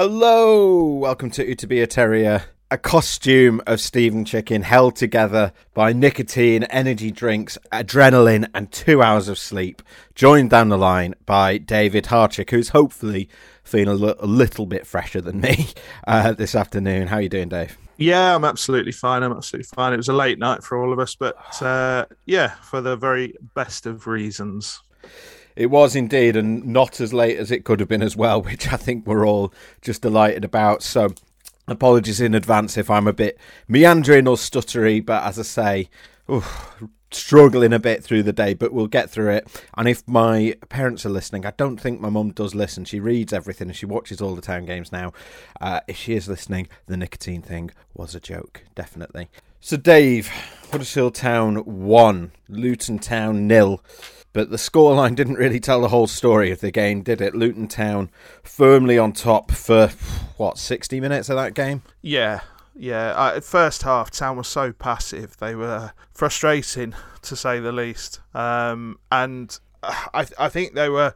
Hello, welcome to To Be a Terrier. A costume of Stephen Chicken held together by nicotine, energy drinks, adrenaline, and two hours of sleep. Joined down the line by David Harchick, who's hopefully feeling a, little bit fresher than me uh, this afternoon. How are you doing, Dave? Yeah, I'm absolutely fine. I'm absolutely fine. It was a late night for all of us, but uh, yeah, for the very best of reasons. It was indeed, and not as late as it could have been as well, which I think we're all just delighted about. So, apologies in advance if I'm a bit meandering or stuttery, but as I say, oof, struggling a bit through the day, but we'll get through it. And if my parents are listening, I don't think my mum does listen. She reads everything and she watches all the town games now. Uh, if she is listening, the nicotine thing was a joke, definitely. So, Dave, Huddersfield Town 1, Luton Town nil. But the scoreline didn't really tell the whole story of the game, did it? Luton Town firmly on top for, what, 60 minutes of that game? Yeah, yeah. Uh, first half, Town was so passive. They were frustrating, to say the least. Um, and I, I think they were.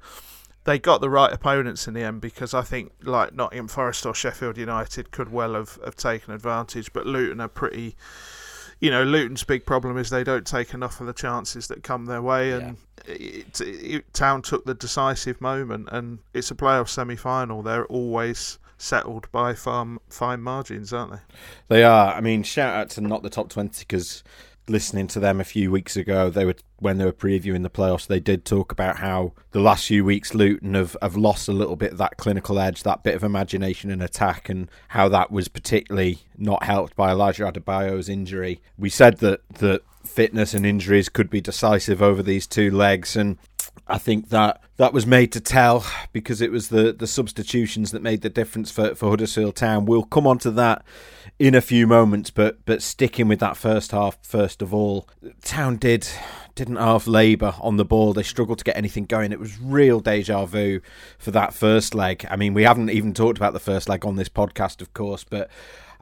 They got the right opponents in the end because I think like Nottingham Forest or Sheffield United could well have, have taken advantage, but Luton are pretty you know, Luton's big problem is they don't take enough of the chances that come their way, and yeah. it, it, Town took the decisive moment, and it's a playoff semi-final. They're always settled by far, fine margins, aren't they? They are. I mean, shout out to not the top twenty because listening to them a few weeks ago, they were when they were previewing the playoffs, they did talk about how the last few weeks Luton have, have lost a little bit of that clinical edge, that bit of imagination and attack, and how that was particularly not helped by Elijah Adebayo's injury. We said that that fitness and injuries could be decisive over these two legs, and I think that that was made to tell because it was the, the substitutions that made the difference for, for Huddersfield Town. We'll come on to that in a few moments, but but sticking with that first half first of all, Town did didn't have labour on the ball. They struggled to get anything going. It was real deja vu for that first leg. I mean, we haven't even talked about the first leg on this podcast, of course, but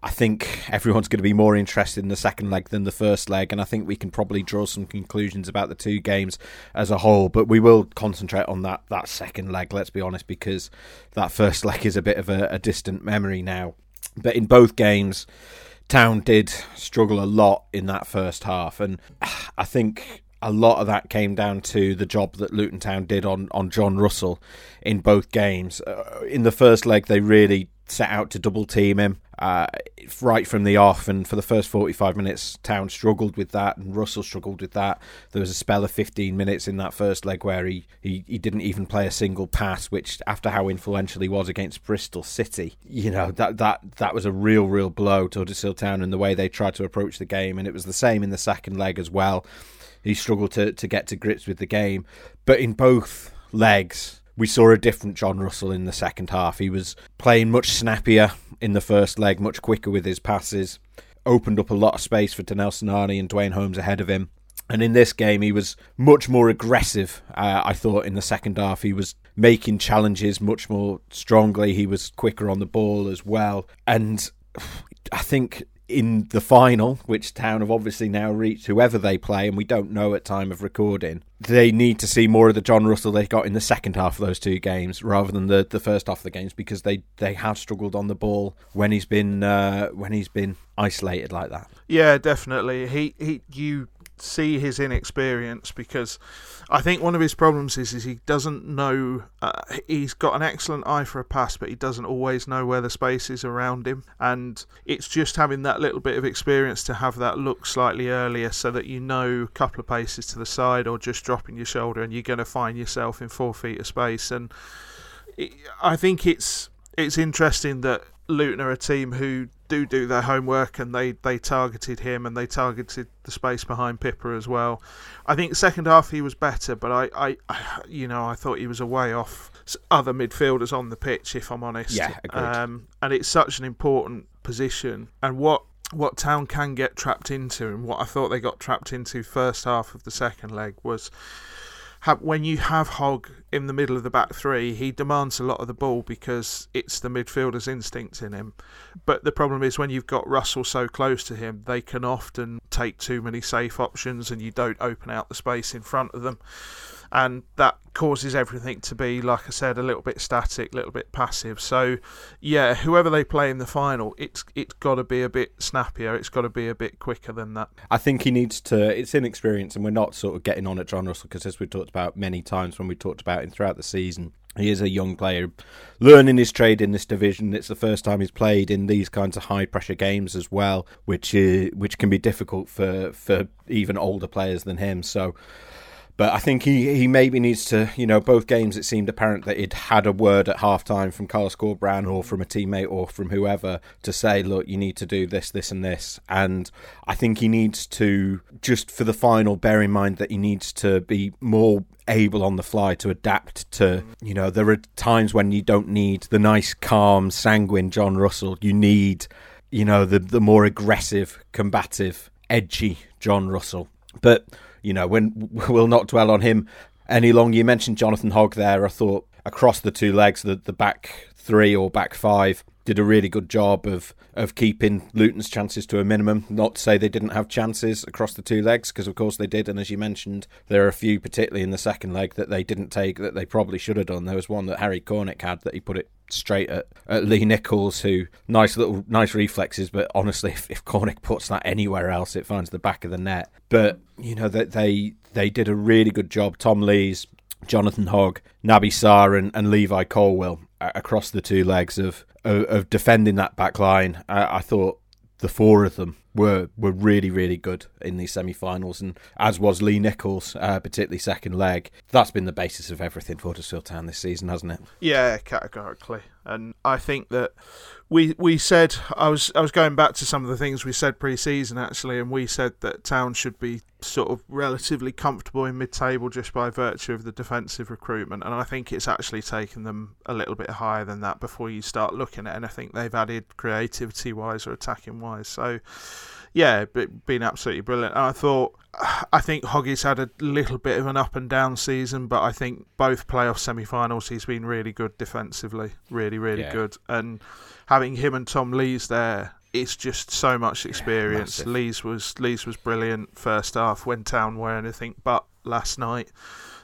I think everyone's going to be more interested in the second leg than the first leg, and I think we can probably draw some conclusions about the two games as a whole. But we will concentrate on that that second leg. Let's be honest, because that first leg is a bit of a, a distant memory now. But in both games, Town did struggle a lot in that first half, and I think a lot of that came down to the job that Luton Town did on, on John Russell in both games. Uh, in the first leg, they really set out to double team him uh, right from the off. And for the first 45 minutes, Town struggled with that, and Russell struggled with that. There was a spell of 15 minutes in that first leg where he, he, he didn't even play a single pass, which, after how influential he was against Bristol City, you know, that, that, that was a real, real blow to Huddersfield Town and the way they tried to approach the game. And it was the same in the second leg as well. He struggled to, to get to grips with the game. But in both legs, we saw a different John Russell in the second half. He was playing much snappier in the first leg, much quicker with his passes, opened up a lot of space for Danel Sinani and Duane Holmes ahead of him. And in this game, he was much more aggressive. Uh, I thought in the second half, he was making challenges much more strongly. He was quicker on the ball as well. And I think in the final, which Town have obviously now reached, whoever they play, and we don't know at time of recording, they need to see more of the John Russell they got in the second half of those two games rather than the, the first half of the games because they, they have struggled on the ball when he's been uh, when he's been isolated like that. Yeah, definitely. He he you see his inexperience because I think one of his problems is is he doesn't know. Uh, he's got an excellent eye for a pass, but he doesn't always know where the space is around him. And it's just having that little bit of experience to have that look slightly earlier, so that you know a couple of paces to the side or just dropping your shoulder, and you're going to find yourself in four feet of space. And it, I think it's it's interesting that Luton are a team who do do their homework and they, they targeted him and they targeted the space behind Pipa as well. I think second half he was better, but I, I you know I thought he was a way off other midfielders on the pitch if I'm honest. Yeah, agreed. Um, and it's such an important position and what what Town can get trapped into and what I thought they got trapped into first half of the second leg was have, when you have Hogg in the middle of the back three, he demands a lot of the ball because it's the midfielder's instinct in him. But the problem is when you've got Russell so close to him, they can often take too many safe options and you don't open out the space in front of them and that causes everything to be, like I said, a little bit static, a little bit passive. So, yeah, whoever they play in the final, it's it's got to be a bit snappier. It's got to be a bit quicker than that. I think he needs to. It's inexperience, and we're not sort of getting on at John Russell because, as we talked about many times when we talked about him throughout the season, he is a young player learning his trade in this division. It's the first time he's played in these kinds of high pressure games as well, which is, which can be difficult for for even older players than him. So but I think he, he maybe needs to, you know, both games it seemed apparent that he'd had a word at half time from Carlos Corberán or from a teammate or from whoever to say, look, you need to do this, this, and this. And I think he needs to, just for the final, bear in mind that he needs to be more able on the fly to adapt to, you know, there are times when you don't need the nice, calm, sanguine John Russell. You need, you know, the, the more aggressive, combative, edgy John Russell. But you know, when we'll not dwell on him any longer. You mentioned Jonathan Hogg there. I thought across the two legs, the, the back three or back five did a really good job of of keeping Luton's chances to a minimum. Not to say they didn't have chances across the two legs, because of course they did. And as you mentioned, there are a few, particularly in the second leg, that they didn't take that they probably should have done. There was one that Harry Cornick had that he put it straight at, at Lee Nicholls, who nice little nice reflexes, but honestly, if, if Cornick puts that anywhere else, it finds the back of the net. But you know that they they did a really good job. Tom Lees, Jonathan Hogg, Naby Sarr, and, and Levi Colwill across the two legs of of, of defending that back line. I, I thought the four of them were were really really good in these semi-finals, and as was Lee Nicholls, uh, particularly second leg. That's been the basis of everything for Huddersfield Town this season, hasn't it? Yeah, categorically, and I think that we we said I was I was going back to some of the things we said pre-season actually, and we said that Town should be sort of relatively comfortable in mid-table just by virtue of the defensive recruitment, and I think it's actually taken them a little bit higher than that before you start looking at anything they've added creativity-wise or attacking-wise. So, yeah, been absolutely brilliant. And I thought I think Hoggy's had a little bit of an up and down season, but I think both playoff semi-finals he's been really good defensively, really really yeah. good, and having him and Tom Lees there, it's just so much experience. Yeah, Lees was Lees was brilliant first half when Town were anything but last night.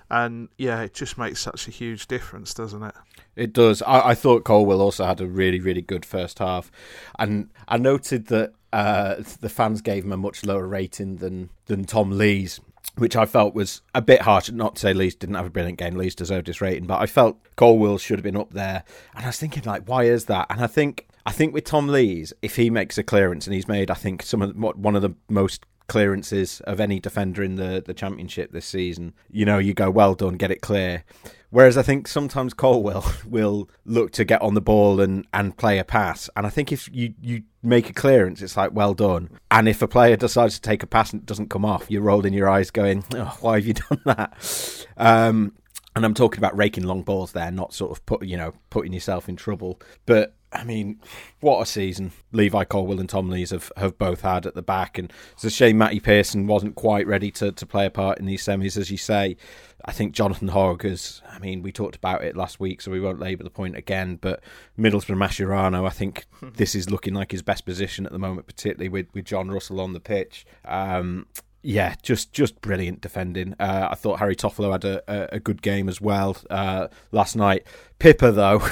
And yeah, it just makes such a huge difference, doesn't it? It does. I, I thought Colwill also had a really, really good first half, and I noted that uh, the fans gave him a much lower rating than than Tom Lees which I felt was a bit harsh. Not to say Lees didn't have a brilliant game, Lees deserved his rating, but I felt Colwill should have been up there. And I was thinking, like, why is that? And I think I think with Tom Lees, if he makes a clearance and he's made, I think some of one of the most clearances of any defender in the, the championship this season. You know, you go, well done, get it clear. Whereas I think sometimes Colwill will look to get on the ball and, and play a pass. And I think if you, you make a clearance, it's like, well done. And if a player decides to take a pass and it doesn't come off, you're rolling your eyes going, oh, why have you done that? Um, and I'm talking about raking long balls there, not sort of put you know putting yourself in trouble. But I mean, what a season Levi Colwill and Tom Lees have, have both had at the back. And it's a shame Matty Pearson wasn't quite ready to, to play a part in these semis, as you say. I think Jonathan Hogg is, I mean, we talked about it last week, so we won't labour the point again. But Middlesbrough Mascherano, I think this is looking like his best position at the moment, particularly with, with John Russell on the pitch. Um, yeah, just just brilliant defending. Uh, I thought Harry Toffolo had a, a, a good game as well uh, last night. Pipa though,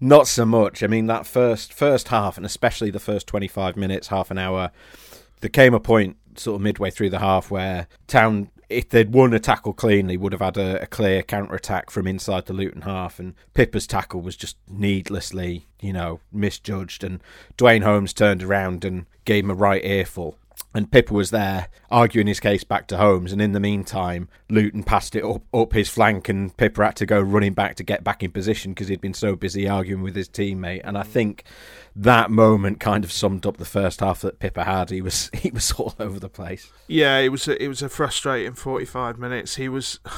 not so much. I mean that first first half and especially the first twenty five minutes, half an hour. There came a point sort of midway through the half where Town, if they'd won a tackle cleanly, would have had a, a clear counter attack from inside the Luton half. And Pipa's tackle was just needlessly, you know, misjudged. And Duane Holmes turned around and gave him a right earful and Pipa was there arguing his case back to Holmes. And in the meantime, Luton passed it up, up his flank, and Pipa had to go running back to get back in position because he'd been so busy arguing with his teammate. And I mm. think that moment kind of summed up the first half that Pipa had. He was he was all over the place. Yeah, it was a, it was a frustrating forty five minutes. He was.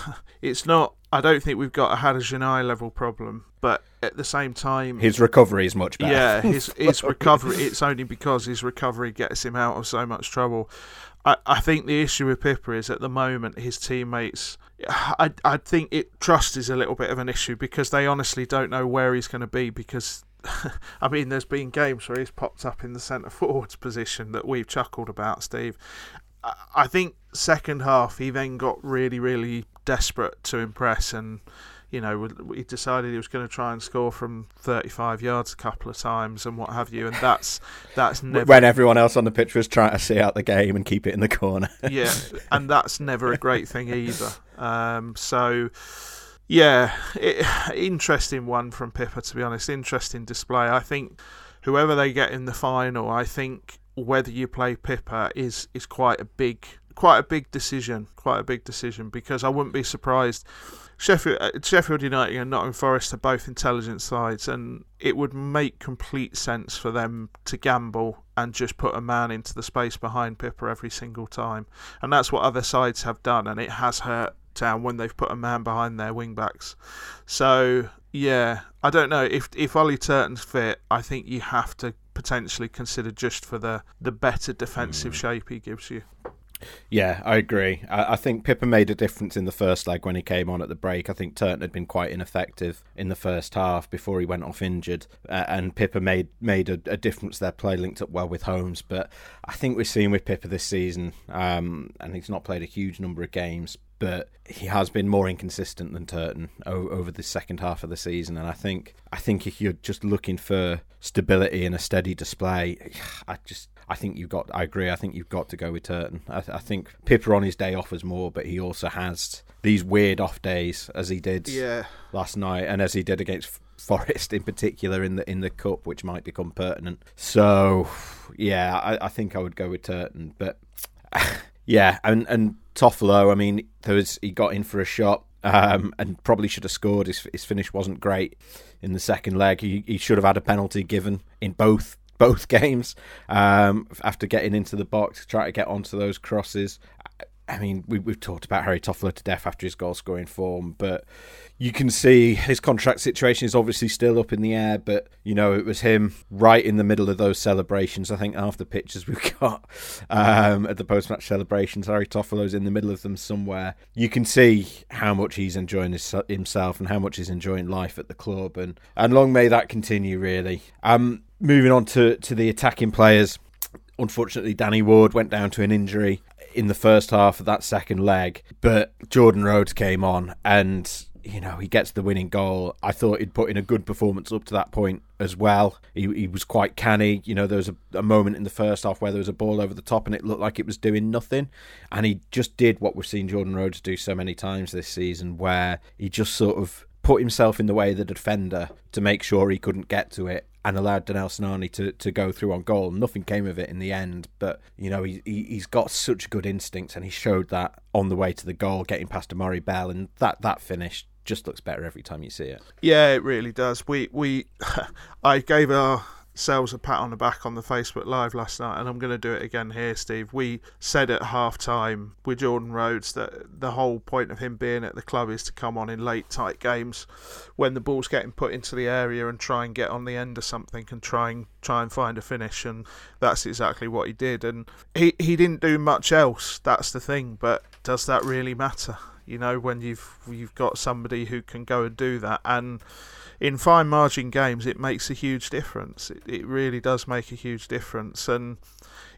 It's not. I don't think we've got a Hadergjonaj level problem, but at the same time, his recovery is much better. Yeah, his his recovery. It's only because his recovery gets him out of so much trouble. I, I think the issue with Pipa is at the moment his teammates. I I think it trust is a little bit of an issue because they honestly don't know where he's going to be because I mean, there's been games where he's popped up in the centre forwards position that we've chuckled about, Steve. I think second half he then got really, really desperate to impress, and you know he decided he was going to try and score from 35 yards a couple of times and what have you, and that's that's never when everyone else on the pitch was trying to see out the game and keep it in the corner. yeah, and that's never a great thing either. Um, so yeah, it, interesting one from Pipa, to be honest. Interesting display. I think whoever they get in the final, I think whether you play Pipa is is quite a big quite a big decision. Quite a big decision because I wouldn't be surprised. Sheffield, uh, Sheffield United and Nottingham Forest are both intelligent sides, and it would make complete sense for them to gamble and just put a man into the space behind Pipa every single time. And that's what other sides have done, and it has hurt town when they've put a man behind their wing backs. So yeah, I don't know if if Ollie Turton's fit. I think you have to potentially consider just for the the better defensive mm. shape he gives you. Yeah, I agree. I, I, think Pipa made a difference in the first leg when he came on at the break. I think Turton had been quite ineffective in the first half before he went off injured, uh, and Pipa made made a, a, difference there. Play linked up well with Holmes, but I think we're seeing with Pipa this season, um, and he's not played a huge number of games, but he has been more inconsistent than Turton over the second half of the season. And I think I think if you're just looking for stability and a steady display, I just I think you've got. I agree. I think you've got to go with Turton. I, I think Pipa on his day offers more, but he also has these weird off days as he did yeah. last night, and as he did against Forest in particular in the in the cup, which might become pertinent. So yeah, I, I think I would go with Turton, but. Yeah, and and Toffolo, I mean, there was he got in for a shot um, and probably should have scored. His his finish wasn't great in the second leg. He he should have had a penalty given in both both games um, after getting into the box, try to get onto those crosses. I mean, we, have talked about Harry Toffolo to death after his goal scoring form, but you can see his contract situation is obviously still up in the air. But you know, it was him right in the middle of those celebrations. I think half the pictures we've got um, at the post match celebrations, Harry Toffolo's in the middle of them somewhere. You can see how much he's enjoying his, himself and how much he's enjoying life at the club, and and long may that continue. Really. Um, moving on to to the attacking players. Unfortunately, Danny Ward went down to an injury in the first half of that second leg, but Jordan Rhodes came on and you know, he gets the winning goal. I thought he'd put in a good performance up to that point as well. He, he was quite canny. You know, there was a, a, moment in the first half where there was a ball over the top and it looked like it was doing nothing. And he just did what we've seen Jordan Rhodes do so many times this season, where he just sort of put himself in the way of the defender to make sure he couldn't get to it and allowed Danel Sinani to, to go through on goal. Nothing came of it in the end, but you know he, he he's got such good instincts, and he showed that on the way to the goal, getting past Amari Bell, and that that finish just looks better every time you see it. Yeah, it really does. We we I gave our Sells a pat on the back on the Facebook Live last night, and I'm going to do it again here, Steve. We said at half time with Jordan Rhodes that the whole point of him being at the club is to come on in late, tight games when the ball's getting put into the area and try and get on the end of something and try and try and find a finish. And that's exactly what he did. And he, he didn't do much else. That's the thing. But does that really matter? You know, when you've you've got somebody who can go and do that and in fine margin games, it makes a huge difference. It, it really does make a huge difference. And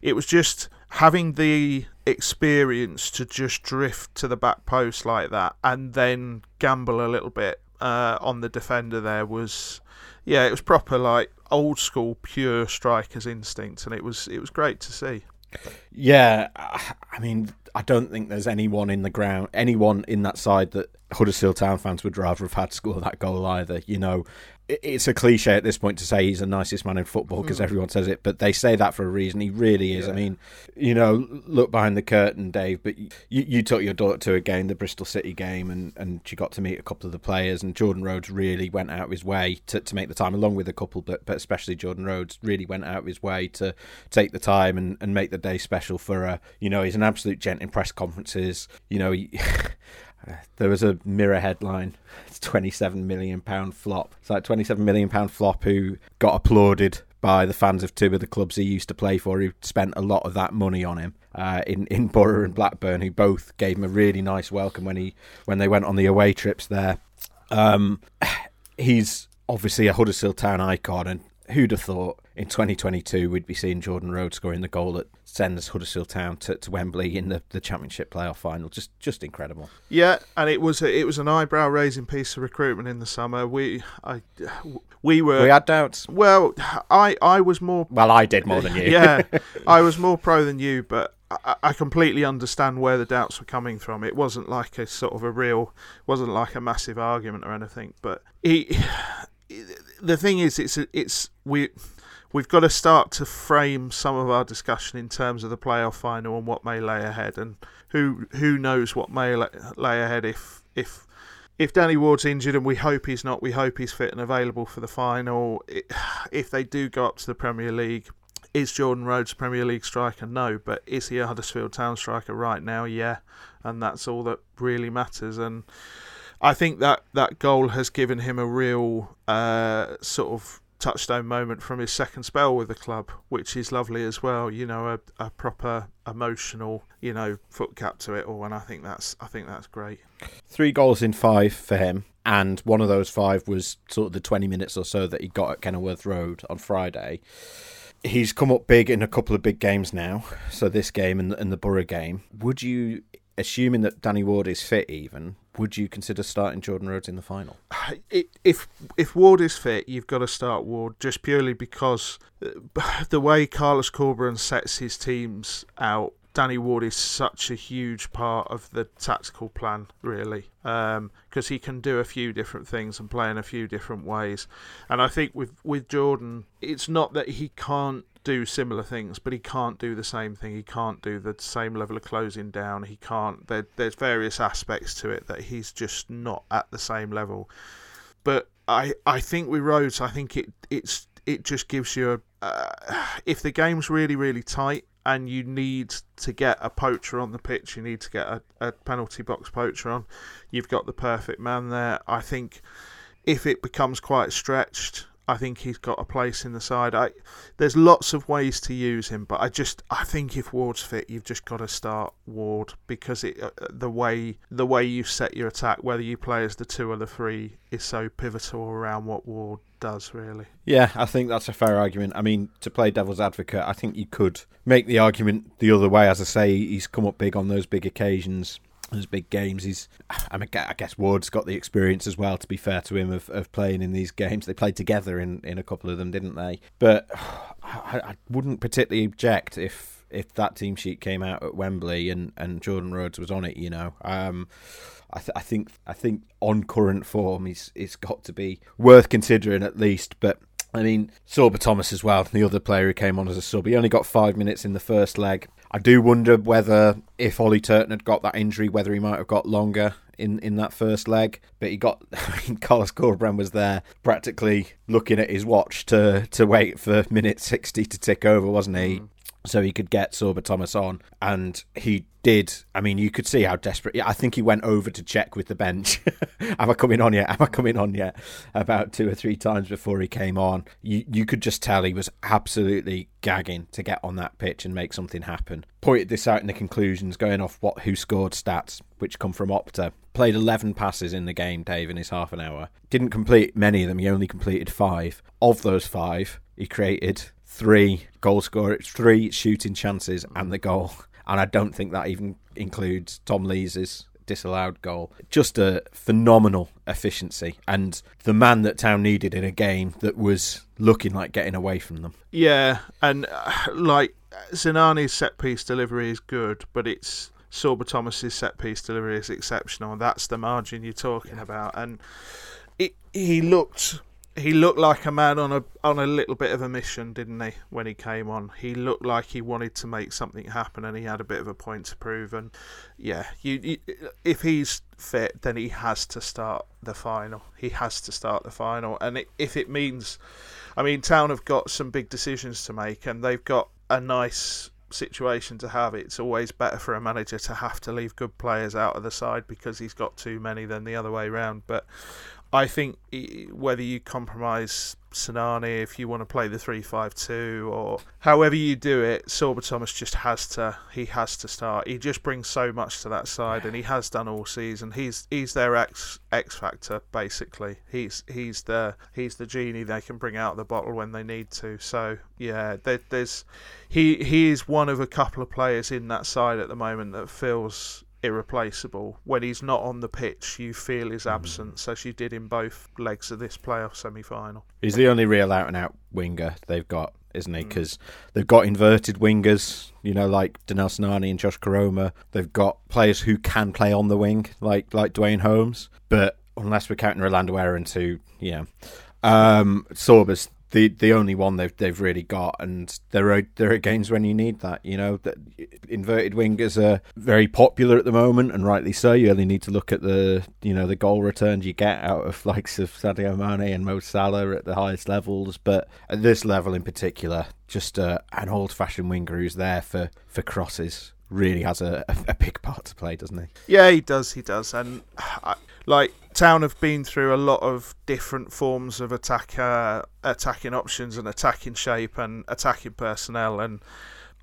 it was just having the experience to just drift to the back post like that and then gamble a little bit uh, on the defender there was, yeah, it was proper like old school pure striker's instinct, and it was it was great to see. Yeah, I mean, I don't think there's anyone in the ground, anyone in that side that Huddersfield Town fans would rather have had score that goal either. You know, it's a cliche at this point to say he's the nicest man in football because mm. everyone says it, but they say that for a reason. He really is. Yeah. I mean, you know, look behind the curtain, Dave. But you, you took your daughter to a game, the Bristol City game, and, and she got to meet a couple of the players. And Jordan Rhodes really went out of his way to, to make the time, along with a couple, but but especially Jordan Rhodes really went out of his way to take the time and, and make the day special for her. You know, he's an absolute gent in press conferences. You know, he, there was a mirror headline it's 27 million pound flop. It's like 27 million pound flop who got applauded by the fans of two of the clubs he used to play for who spent a lot of that money on him uh, in in Borough and Blackburn who both gave him a really nice welcome when he when they went on the away trips there. Um, he's obviously a Huddersfield Town icon and who'd have thought in 2022 we'd be seeing Jordan Rhodes scoring the goal that sends Huddersfield Town to, to Wembley in the, the Championship playoff final. Just just incredible. Yeah, and it was a, it was an eyebrow raising piece of recruitment in the summer. We I we were we had doubts. Well, I I was more well I did more than you. yeah, I was more pro than you, but I, I completely understand where the doubts were coming from. It wasn't like a sort of a real, wasn't like a massive argument or anything. But he, the thing is, it's it's we we've got to start to frame some of our discussion in terms of the playoff final and what may lay ahead, and who who knows what may lay ahead if if if Danny Ward's injured, and we hope he's not, we hope he's fit and available for the final. If they do go up to the Premier League, is Jordan Rhodes Premier League striker? No, but is he a Huddersfield Town striker right now? Yeah, and that's all that really matters. And I think that that goal has given him a real uh, sort of touchstone moment from his second spell with the club, which is lovely as well. You know, a, a proper emotional, you know, foot cap to it all, and I think that's I think that's great. Three goals in five for him, and one of those five was sort of the twenty minutes or so that he got at Kenilworth Road on Friday. He's come up big in a couple of big games now. So this game and, and the Borough game. Would you assuming that Danny Ward is fit, even would you consider starting Jordan Rhodes in the final? If if Ward is fit, you've got to start Ward just purely because uh, the way Carlos Corberán sets his teams out. Danny Ward is such a huge part of the tactical plan, really, because um, he can do a few different things and play in a few different ways. And I think with with Jordan, it's not that he can't do similar things, but he can't do the same thing. He can't do the same level of closing down. He can't. There, there's various aspects to it that he's just not at the same level. But I, I think with Rhodes, I think it, it's, it just gives you a. Uh, if the game's really, really tight and you need to get a poacher on the pitch, you need to get a, a penalty box poacher on. You've got the perfect man there. I think if it becomes quite stretched I think he's got a place in the side. I, there's lots of ways to use him, but I just I think if Ward's fit, you've just got to start Ward because it uh, the way the way you set your attack, whether you play as the two or the three, is so pivotal around what Ward does. Really. Yeah, I think that's a fair argument. I mean, to play devil's advocate, I think you could make the argument the other way. As I say, he's come up big on those big occasions those big games. He's, I, mean, I guess Ward's got the experience as well. To be fair to him, of, of playing in these games, they played together in, in a couple of them, didn't they? But I, I wouldn't particularly object if if that team sheet came out at Wembley and, and Jordan Rhodes was on it. You know, um, I, th- I think I think on current form, he's he's got to be worth considering at least. But I mean, Sorba Thomas as well, the other player who came on as a sub. He only got five minutes in the first leg. I do wonder whether if Ollie Turton had got that injury, whether he might have got longer in, in that first leg. But he got, I mean, Carlos Corberán was there practically looking at his watch to, to wait for minute 60 to tick over, wasn't he? Mm so he could get Sorba Thomas on, and he did. I mean, you could see how desperate. I think he went over to check with the bench. Am I coming on yet? Am I coming on yet? About two or three times before he came on. You you could just tell he was absolutely gagging to get on that pitch and make something happen. Pointed this out in the conclusions, going off what WhoScored stats, which come from Opta. Played 11 passes in the game, Dave, in his half an hour. Didn't complete many of them. He only completed five. Of those five, he created three goal scorers, three shooting chances, and the goal. And I don't think that even includes Tom Lees's disallowed goal. Just a phenomenal efficiency and the man that Town needed in a game that was looking like getting away from them. Yeah, and uh, like Sinani's set piece delivery is good, but it's Sorba Thomas's set piece delivery is exceptional. That's the margin you're talking about, and it, he looked he looked like a man on a on a little bit of a mission, didn't he? When he came on, he looked like he wanted to make something happen, and he had a bit of a point to prove. And yeah, you, you if he's fit, then he has to start the final. He has to start the final, and it, if it means, I mean, Town have got some big decisions to make, and they've got a nice situation to have. It's always better for a manager to have to leave good players out of the side because he's got too many than the other way around. But I think whether you compromise Sinani if you want to play the three-five-two or however you do it, Sorba Thomas just has to he has to start. He just brings so much to that side, and he has done all season. He's he's their X X factor basically. He's he's the he's the genie they can bring out of the bottle when they need to. So yeah, there, there's he he is one of a couple of players in that side at the moment that feels irreplaceable. When he's not on the pitch, you feel his mm-hmm. absence, as you did in both legs of this playoff semi final. He's the only real out and out winger they've got, isn't he? Because mm. they've got inverted wingers, you know, like Danel Sinani and Josh Koroma. They've got players who can play on the wing, like like Duane Holmes. But unless we're counting Rolando Aarons, who, yeah. Um, Sorba's the the only one they've they've really got, and there are there are games when you need that. You know, that inverted wingers are very popular at the moment, and rightly so. You only need to look at the you know the goal returns you get out of likes of Sadio Mane and Mo Salah at the highest levels, but at this level in particular, just uh, an old fashioned winger who's there for for crosses really has a, a, big part to play, doesn't he? Yeah, he does. He does, and I, like Town have been through a lot of different forms of attack, uh, attacking options and attacking shape and attacking personnel, and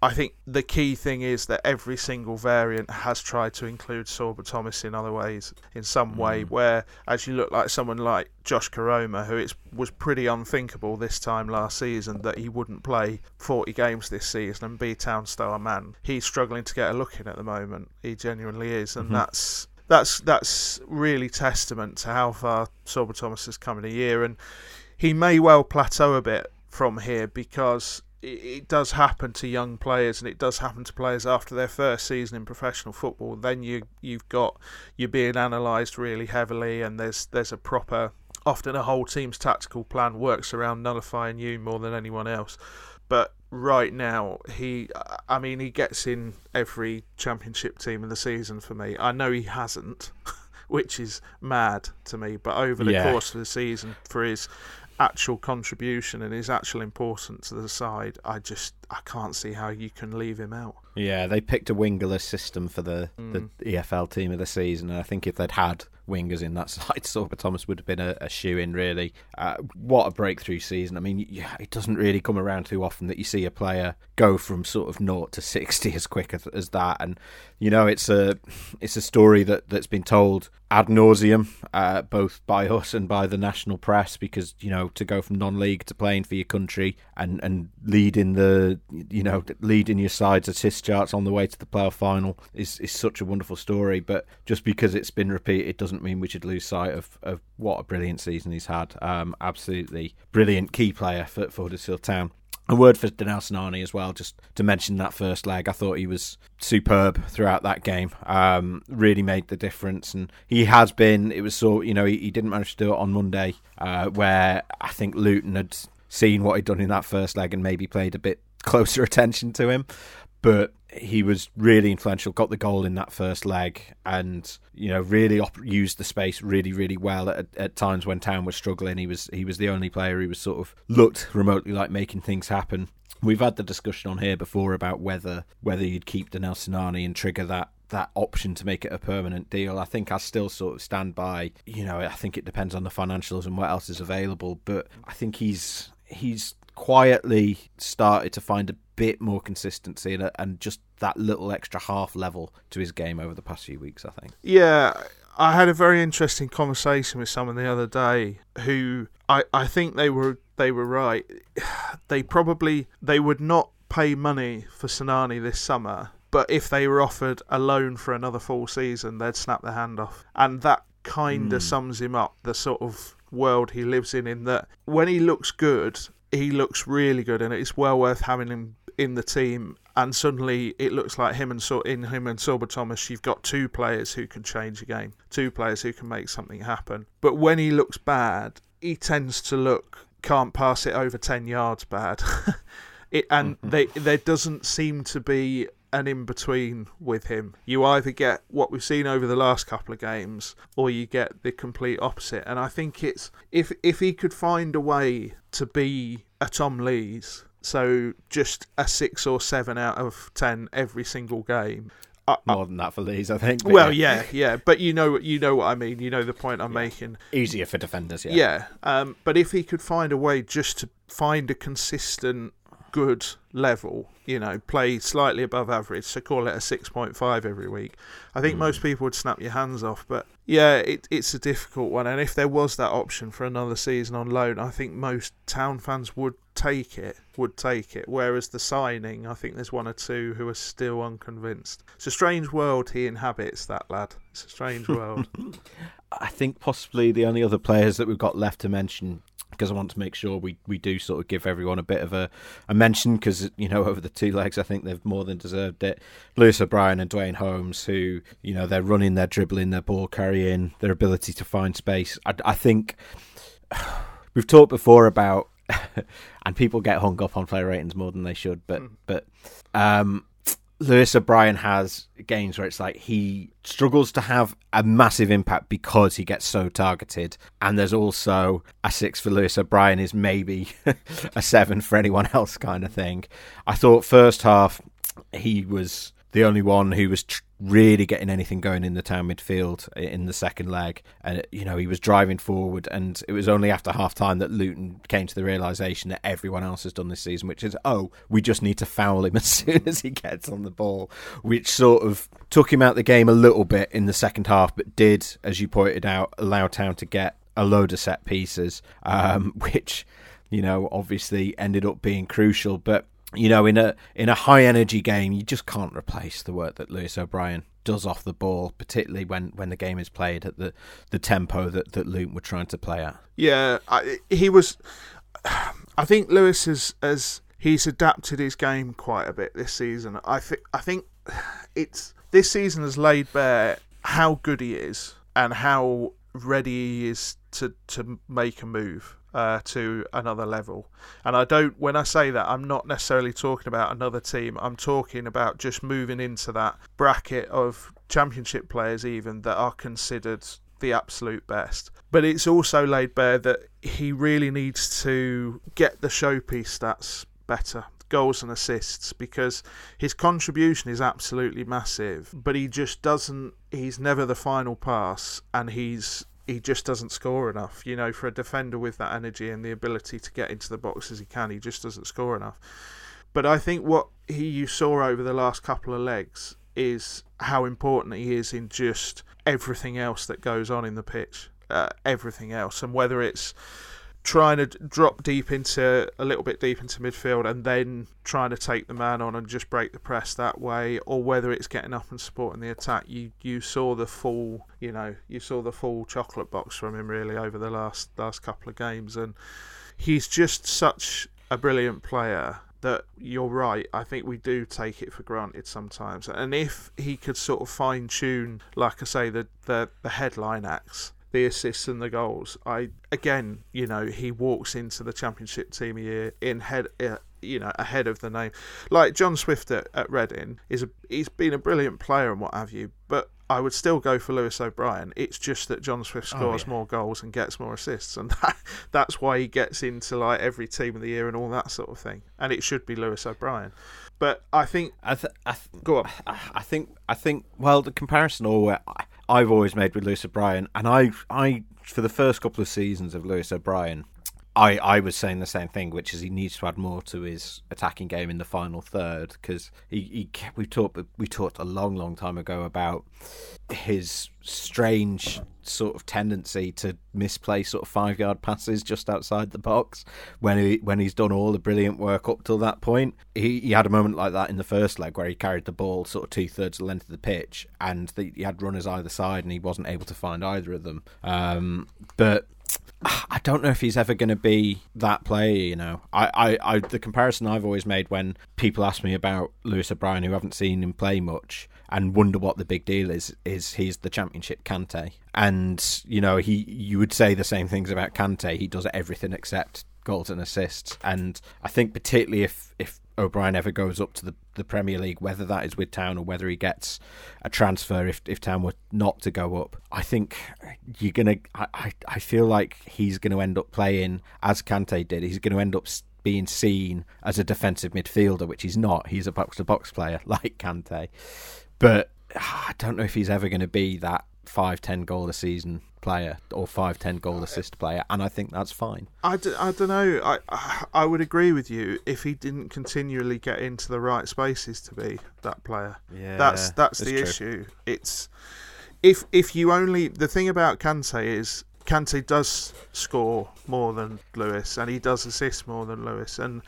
I think the key thing is that every single variant has tried to include Sorba Thomas in other ways, in some way. Mm. Where, as you look like someone like Josh Koroma, who it was pretty unthinkable this time last season that he wouldn't play 40 games this season and be Town star man. He's struggling to get a look in at the moment. He genuinely is, and mm-hmm. that's that's that's really testament to how far Sorba Thomas has come in a year, and he may well plateau a bit from here because it, does happen to young players, and it does happen to players after their first season in professional football. Then you you've got you're being analysed really heavily, and there's there's a proper often a whole team's tactical plan works around nullifying you more than anyone else. But right now, he, I mean, he gets in every championship team in the season for me. I know he hasn't, which is mad to me, but over the yeah. course of the season, for his actual contribution and his actual importance to the side, I just I can't see how you can leave him out. Yeah, they picked a wingerless system for the, mm. the EFL team of the season, and I think if they'd had wingers in that side, Sorba Thomas would have been a, a shoe in, really. Uh, what a breakthrough season. I mean, yeah, it doesn't really come around too often that you see a player go from sort of naught to 60 as quick as, as that. And, you know, it's a it's a story that, that's been told ad nauseum, uh, both by us and by the national press, because, you know, to go from non league to playing for your country and, and leading the, you know, leading your side's assist charts on the way to the playoff final is, is such a wonderful story. But just because it's been repeated doesn't doesn't mean we should lose sight of, of what a brilliant season he's had. Um, absolutely brilliant key player for, for Huddersfield Town. A word for Danel Sinani as well, just to mention that first leg. I thought he was superb throughout that game. Um, really made the difference, and he has been. It was so you know he, he didn't manage to do it on Monday, uh, where I think Luton had seen what he'd done in that first leg and maybe played a bit closer attention to him. But he was really influential. Got the goal in that first leg, and you know really op- used the space really, really well. At, at times when Town was struggling, he was he was the only player who was sort of looked remotely like making things happen. We've had the discussion on here before about whether whether you'd keep Danel Sinani and trigger that that option to make it a permanent deal. I think I still sort of stand by. You know, I think it depends on the financials and what else is available. But I think he's he's quietly started to find a bit more consistency and, and just that little extra half level to his game over the past few weeks, I think. Yeah, I had a very interesting conversation with someone the other day who I, I think they were they were right. They probably they would not pay money for Sinani this summer, but if they were offered a loan for another full season, they'd snap their hand off. And that kind of mm. sums him up, the sort of world he lives in, in that when he looks good, he looks really good, and it's well worth having him in the team, and suddenly it looks like him and so in him and Sorba Thomas, you've got two players who can change a game, two players who can make something happen. But when he looks bad, he tends to look can't pass it over ten yards bad. it and mm-hmm. they there doesn't seem to be an in between with him. You either get what we've seen over the last couple of games, or you get the complete opposite. And I think it's if if he could find a way to be a Tom Lees, so just a six or seven out of ten every single game. I- I- More than that for Lees, I think. well, yeah, yeah, but you know, you know what I mean. You know the point I'm making. Easier for defenders, yeah. Yeah, um, but if he could find a way just to find a consistent, good level, you know, play slightly above average, so call it a 6.5 every week, I think most hmm. people would snap your hands off. But yeah, it, it's a difficult one. And if there was that option for another season on loan, I think most town fans would take it, would take it. Whereas the signing, I think there's one or two who are still unconvinced. It's a strange world he inhabits, that lad. It's a strange world. I think possibly the only other players that we've got left to mention because I want to make sure we, we do sort of give everyone a bit of a, a mention because you know over the two legs I think they've more than deserved it. Lewis O'Brien and Duane Holmes, who you know they're running, they're dribbling, their ball carrying, their ability to find space. I, I think we've talked before about, and people get hung up on player ratings more than they should, but but um, Lewis O'Brien has games where it's like he struggles to have a massive impact because he gets so targeted. And there's also a six for Lewis O'Brien is maybe a seven for anyone else kind of thing. I thought first half he was the only one who was tr- really getting anything going in the town midfield in the second leg. And, you know, he was driving forward. And it was only after half time that Luton came to the realisation that everyone else has done this season, which is, oh, we just need to foul him as soon as he gets on the ball, which sort of took him out the game a little bit in the second half, but did, as you pointed out, allow Town to get a load of set pieces, um, which, you know, obviously ended up being crucial. But you know, in a in a high energy game, you just can't replace the work that Lewis O'Brien does off the ball, particularly when, when the game is played at the, the tempo that, that Luton were trying to play at. Yeah, I, he was. I think Lewis has, has he's adapted his game quite a bit this season. I think I think it's this season has laid bare how good he is and how ready he is to to make a move uh, to another level. And I don't, when I say that, I'm not necessarily talking about another team. I'm talking about just moving into that bracket of championship players, even that are considered the absolute best. But it's also laid bare that he really needs to get the showpiece stats better. Goals and assists because his contribution is absolutely massive, but he just doesn't. He's never the final pass, and he's he just doesn't score enough. You know, for a defender with that energy and the ability to get into the box as he can, he just doesn't score enough. But I think what he you saw over the last couple of legs is how important he is in just everything else that goes on in the pitch, uh, everything else, and whether it's trying to drop deep into a little bit deep into midfield and then trying to take the man on and just break the press that way or whether it's getting up and supporting the attack you you saw the full you know you saw the full chocolate box from him really over the last last couple of games and he's just such a brilliant player that you're right. I think we do take it for granted sometimes. And if he could sort of fine tune, like I say, the, the, the headline acts, the assists and the goals, I again, you know, he walks into the championship team a year in head. Uh, you know, ahead of the name, like John Swift at, at Reading is a he's been a brilliant player and what have you. But I would still go for Lewis O'Brien. It's just that John Swift scores yeah. more goals and gets more assists, and that, that's why he gets into like every team of the year and all that sort of thing. And it should be Lewis O'Brien. But I think I, th- I th- go on. I I think I think well the comparison always I've always made with Lewis O'Brien, and I I for the first couple of seasons of Lewis O'Brien, I I was saying the same thing, which is he needs to add more to his attacking game in the final third because he, he we talked we talked a long long time ago about his strange sort of tendency to misplay sort of five yard passes just outside the box when he when he's done all the brilliant work up till that point. He, he had a moment like that in the first leg where he carried the ball sort of two thirds the length of the pitch and the, he had runners either side and he wasn't able to find either of them. Um, but I don't know if he's ever going to be that player. You know, I, I, I, the comparison I've always made when people ask me about Lewis O'Brien, who haven't seen him play much, and wonder what the big deal is, is he's the Championship Kante, and you know he, you would say the same things about Kante. He does everything except goals and assists, and I think particularly if if O'Brien ever goes up to the, the Premier League, whether that is with Town or whether he gets a transfer if, if Town were not to go up, I think you're gonna. I, I feel like he's going to end up playing as Kante did. He's going to end up being seen as a defensive midfielder, which he's not. He's a box to box player like Kante, but ah, I don't know if he's ever going to be that five ten goal a season player or five ten goal uh, assist player, and I think that's fine. I, d- I don't know. I I would agree with you if he didn't continually get into the right spaces to be that player. Yeah, that's that's the true. issue. It's if if you only the thing about Kante is Kante does score more than Lewis and he does assist more than Lewis, and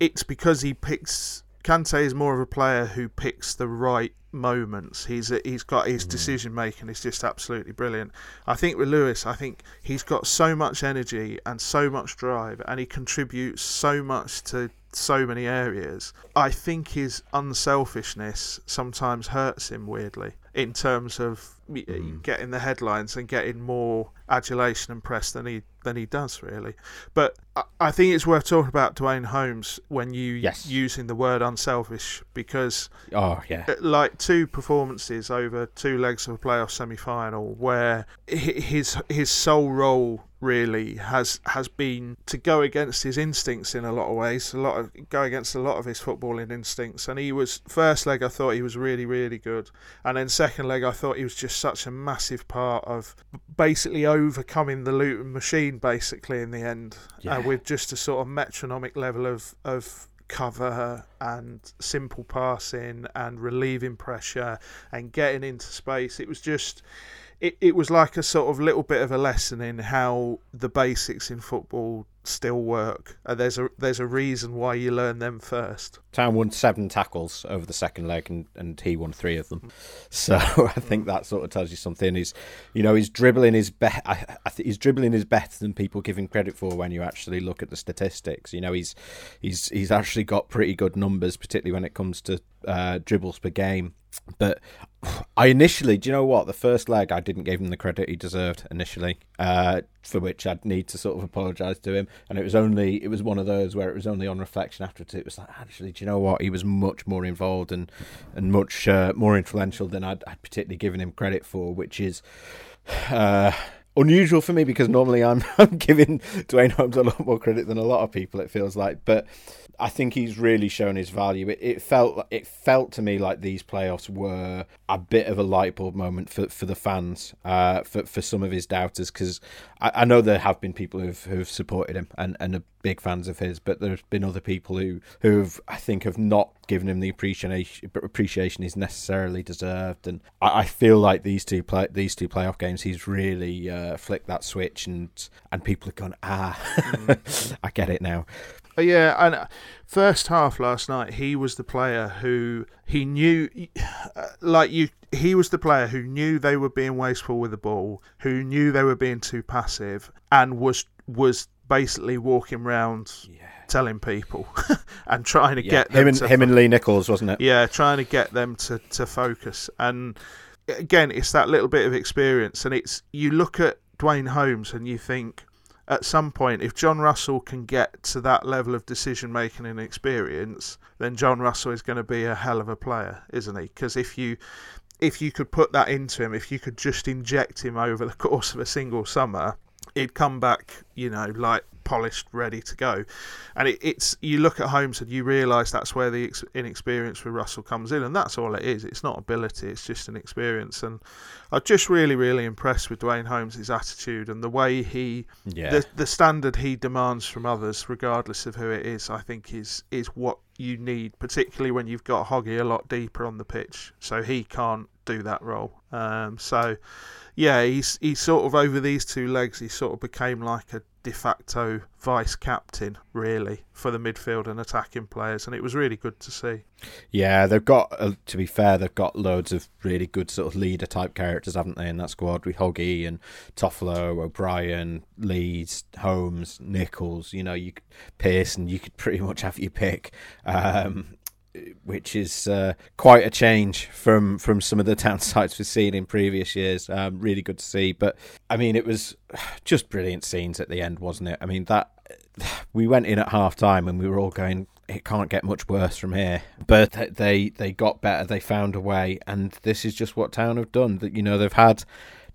it's because he picks. Kante is more of a player who picks the right moments. He's he's got his Mm. decision making is just absolutely brilliant. I think with Lewis, I think he's got so much energy and so much drive, and he contributes so much to so many areas. I think his unselfishness sometimes hurts him weirdly in terms of Mm. getting the headlines and getting more adulation and press than he than he does really. But I, I think it's worth talking about Duane Holmes when you Yes. using the word unselfish because Oh yeah, uh, like two performances over two legs of a playoff semi-final where his his sole role really has has been to go against his instincts in a lot of ways a lot of go against a lot of his footballing instincts and he was first leg I thought he was really really good and then second leg I thought he was just such a massive part of basically overcoming the Luton machine basically in the end Yeah. uh, with just a sort of metronomic level of of cover and simple passing and relieving pressure and getting into space. It was just, it, it was like a sort of little bit of a lesson in how the basics in football still work. And there's a there's a reason why you learn them first. Town won seven tackles over the second leg, and, and he won three of them. So I think that sort of tells you something. He's, you know, his dribbling is be- I, I think his dribbling is better than people give him credit for when you actually look at the statistics. You know, he's he's he's actually got pretty good numbers, particularly when it comes to uh, dribbles per game. But I initially, do you know what? The first leg, I didn't give him the credit he deserved initially, uh, for which I'd need to sort of apologise to him. And it was only, it was one of those where it was only on reflection afterwards. It was like, actually, do you know what? He was much more involved and and much uh, more influential than I'd, I'd particularly given him credit for, which is. Uh, Unusual for me because normally I'm, I'm giving Duane Holmes a lot more credit than a lot of people. It feels like, but I think he's really shown his value. It, it felt it felt to me like these playoffs were a bit of a light bulb moment for, for the fans, uh, for for some of his doubters, because I, I know there have been people who've who've supported him and, and are big fans of his, but there's been other people who who've I think have not given him the appreciation appreciation he's necessarily deserved, and I, I feel like these two play these two playoff games he's really uh, flicked that switch, and and people have gone ah, I get it now. Yeah, and uh, first half last night, he was the player who he knew, uh, like you, he was the player who knew they were being wasteful with the ball, who knew they were being too passive, and was was basically walking round telling people and trying to Yeah, get them him and to him and Lee Nicholls, wasn't it? yeah, trying to get them to, to focus. And again, it's that little bit of experience. And it's you look at Duane Holmes and you think at some point, if Jon Russell can get to that level of decision making and experience, then Jon Russell is going to be a hell of a player, isn't he? Because if you if you could put that into him, if you could just inject him over the course of a single summer, he'd come back, you know, like polished, ready to go. And it, it's you look at Holmes and you realise that's where the ex- inexperience with Russell comes in, and that's all it is. It's not ability; it's just an experience. And I'm just really, really impressed with Duane Holmes' attitude and the way he, Yeah. the the standard he demands from others, regardless of who it is. I think is is what you need, particularly when you've got Hoggy a lot deeper on the pitch, so he can't do that role. Um, so, yeah, he's he sort of over these two legs, he sort of became like a de facto vice captain, really, for the midfield and attacking players, and it was really good to see. Yeah, they've got, uh, to be fair, they've got loads of really good sort of leader type characters, haven't they, in that squad with Hoggy and Toffolo, O'Brien, Lees, Holmes, Nicholls, you know, you Pearson, you could pretty much have your pick. Um, which is uh, quite a change from from some of the town sites we've seen in previous years. Um, really good to see. But I mean, it was just brilliant scenes at the end, wasn't it? I mean, that we went in at half time and we were all going. It can't get much worse from here, but they they got better. They found a way, and this is just what Town have done. That you know they've had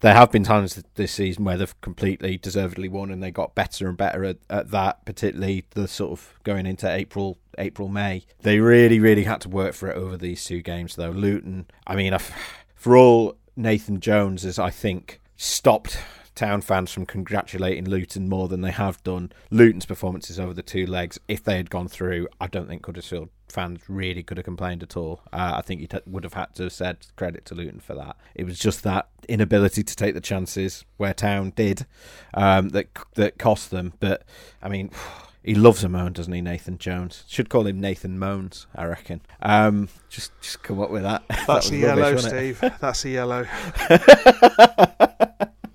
there have been times this season where they've completely deservedly won and they got better and better at, at that, particularly the sort of going into April, April, May. They really, really had to work for it over these two games, though. Luton, I mean, for all Nathan Jones is, I think, stopped Town fans from congratulating Luton more than they have done. Luton's performances over the two legs, if they had gone through, I don't think Huddersfield fans really could have complained at all. Uh, I think you would have had to have said credit to Luton for that. It was just that inability to take the chances where Town did um, that that cost them. But I mean. He loves a moan, doesn't he, Nathan Jones? Should call him Nathan Moans, I reckon. Um, just, just come up with that. That's that a yellow, Steve. That's a yellow.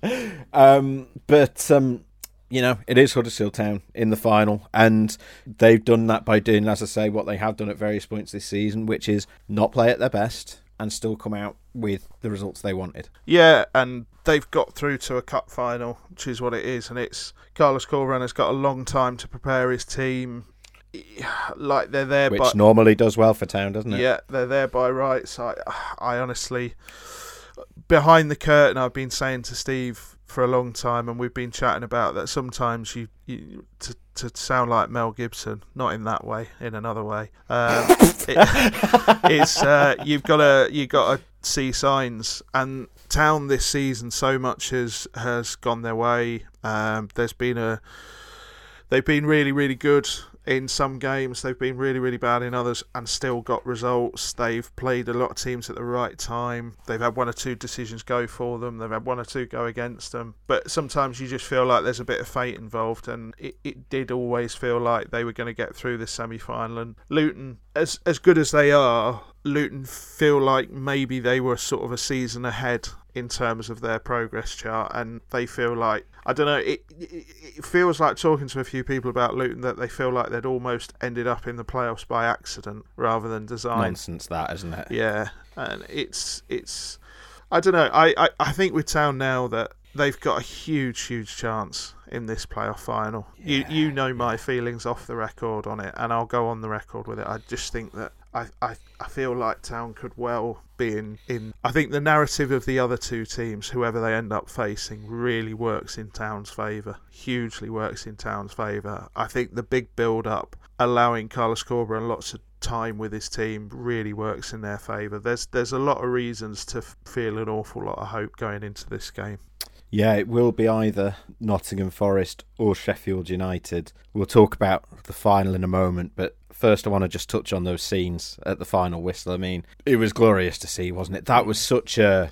um, but um, you know, it is Huddersfield Town in the final, and they've done that by doing, as I say, what they have done at various points this season, which is not play at their best and still come out with the results they wanted. Yeah, and they've got through to a cup final, which is what it is, and it's Carlos Corberán has got a long time to prepare his team. Like they're there, which by, normally does well for Town, doesn't it? Yeah, they're there by rights. I, I honestly, behind the curtain, I've been saying to Steve for a long time, and we've been chatting about that. Sometimes you, you to, to sound like Mel Gibson, not in that way, in another way. Um, it, it's uh, you've got to you got to see signs, and Town this season so much has has gone their way. Um, there's been a they've been really really good in some games they've been really really bad in others and still got results. They've played a lot of teams at the right time. They've had one or two decisions go for them. They've had one or two go against them. But sometimes you just feel like there's a bit of fate involved and it, it did always feel like they were going to get through this semi-final. And Luton as as good as they are Luton feel like maybe they were sort of a season ahead in terms of their progress chart, and they feel like I don't know. It, it, it feels like talking to a few people about Luton that they feel like they'd almost ended up in the playoffs by accident rather than design. Nonsense, that isn't it? Yeah, and it's it's I don't know. I, I, I think with Town now that they've got a huge huge chance in this playoff final. Yeah. You you know my feelings off the record on it, and I'll go on the record with it. I just think that I, I, I feel like Town could well be in, in. I think the narrative of the other two teams, whoever they end up facing, really works in Town's favour. Hugely works in Town's favour. I think the big build up, allowing Carlos Corberán lots of time with his team, really works in their favour. There's there's a lot of reasons to feel an awful lot of hope going into this game. Yeah, it will be either Nottingham Forest or Sheffield United. We'll talk about the final in a moment, but first I want to just touch on those scenes at the final whistle. I mean, it was glorious to see, wasn't it? That was such a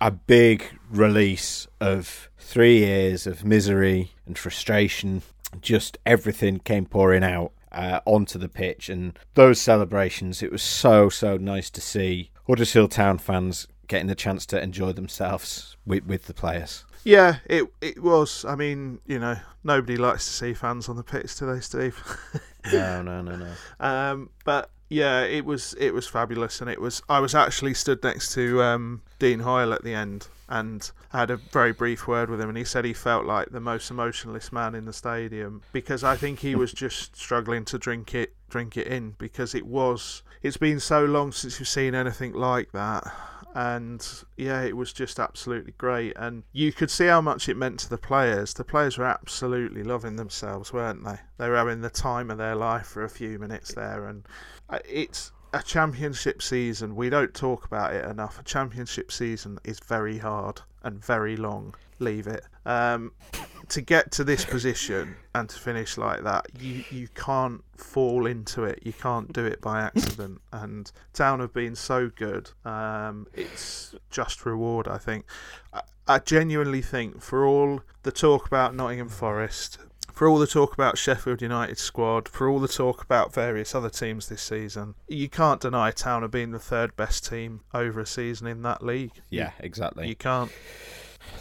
a big release of three years of misery and frustration. Just everything came pouring out uh, onto the pitch, and those celebrations. It was so so nice to see Huddersfield Town fans getting the chance to enjoy themselves with with the players. Yeah, it it was. I mean, you know, nobody likes to see fans on the pitch, do they, Steve? no, no, no, no. Um, but yeah, it was it was fabulous, and it was. I was actually stood next to um, Dean Hoyle at the end, and I had a very brief word with him, and he said he felt like the most emotionless man in the stadium because I think he was just struggling to drink it drink it in because it was. It's been so long since you've seen anything like that and yeah, it was just absolutely great. And you could see how much it meant to the players. The players were absolutely loving themselves, weren't they? They were having the time of their life for a few minutes there, and uh, it's a championship season, we don't talk about it enough. A championship season is very hard and very long. Leave it. Um, to get to this position and to finish like that, you, you can't fall into it. You can't do it by accident. And Town have been so good. Um, it's just reward, I think. I, I genuinely think for all the talk about Nottingham Forest, for all the talk about Sheffield United squad, for all the talk about various other teams this season, you can't deny Town have been the third best team over a season in that league. Yeah, exactly. You can't.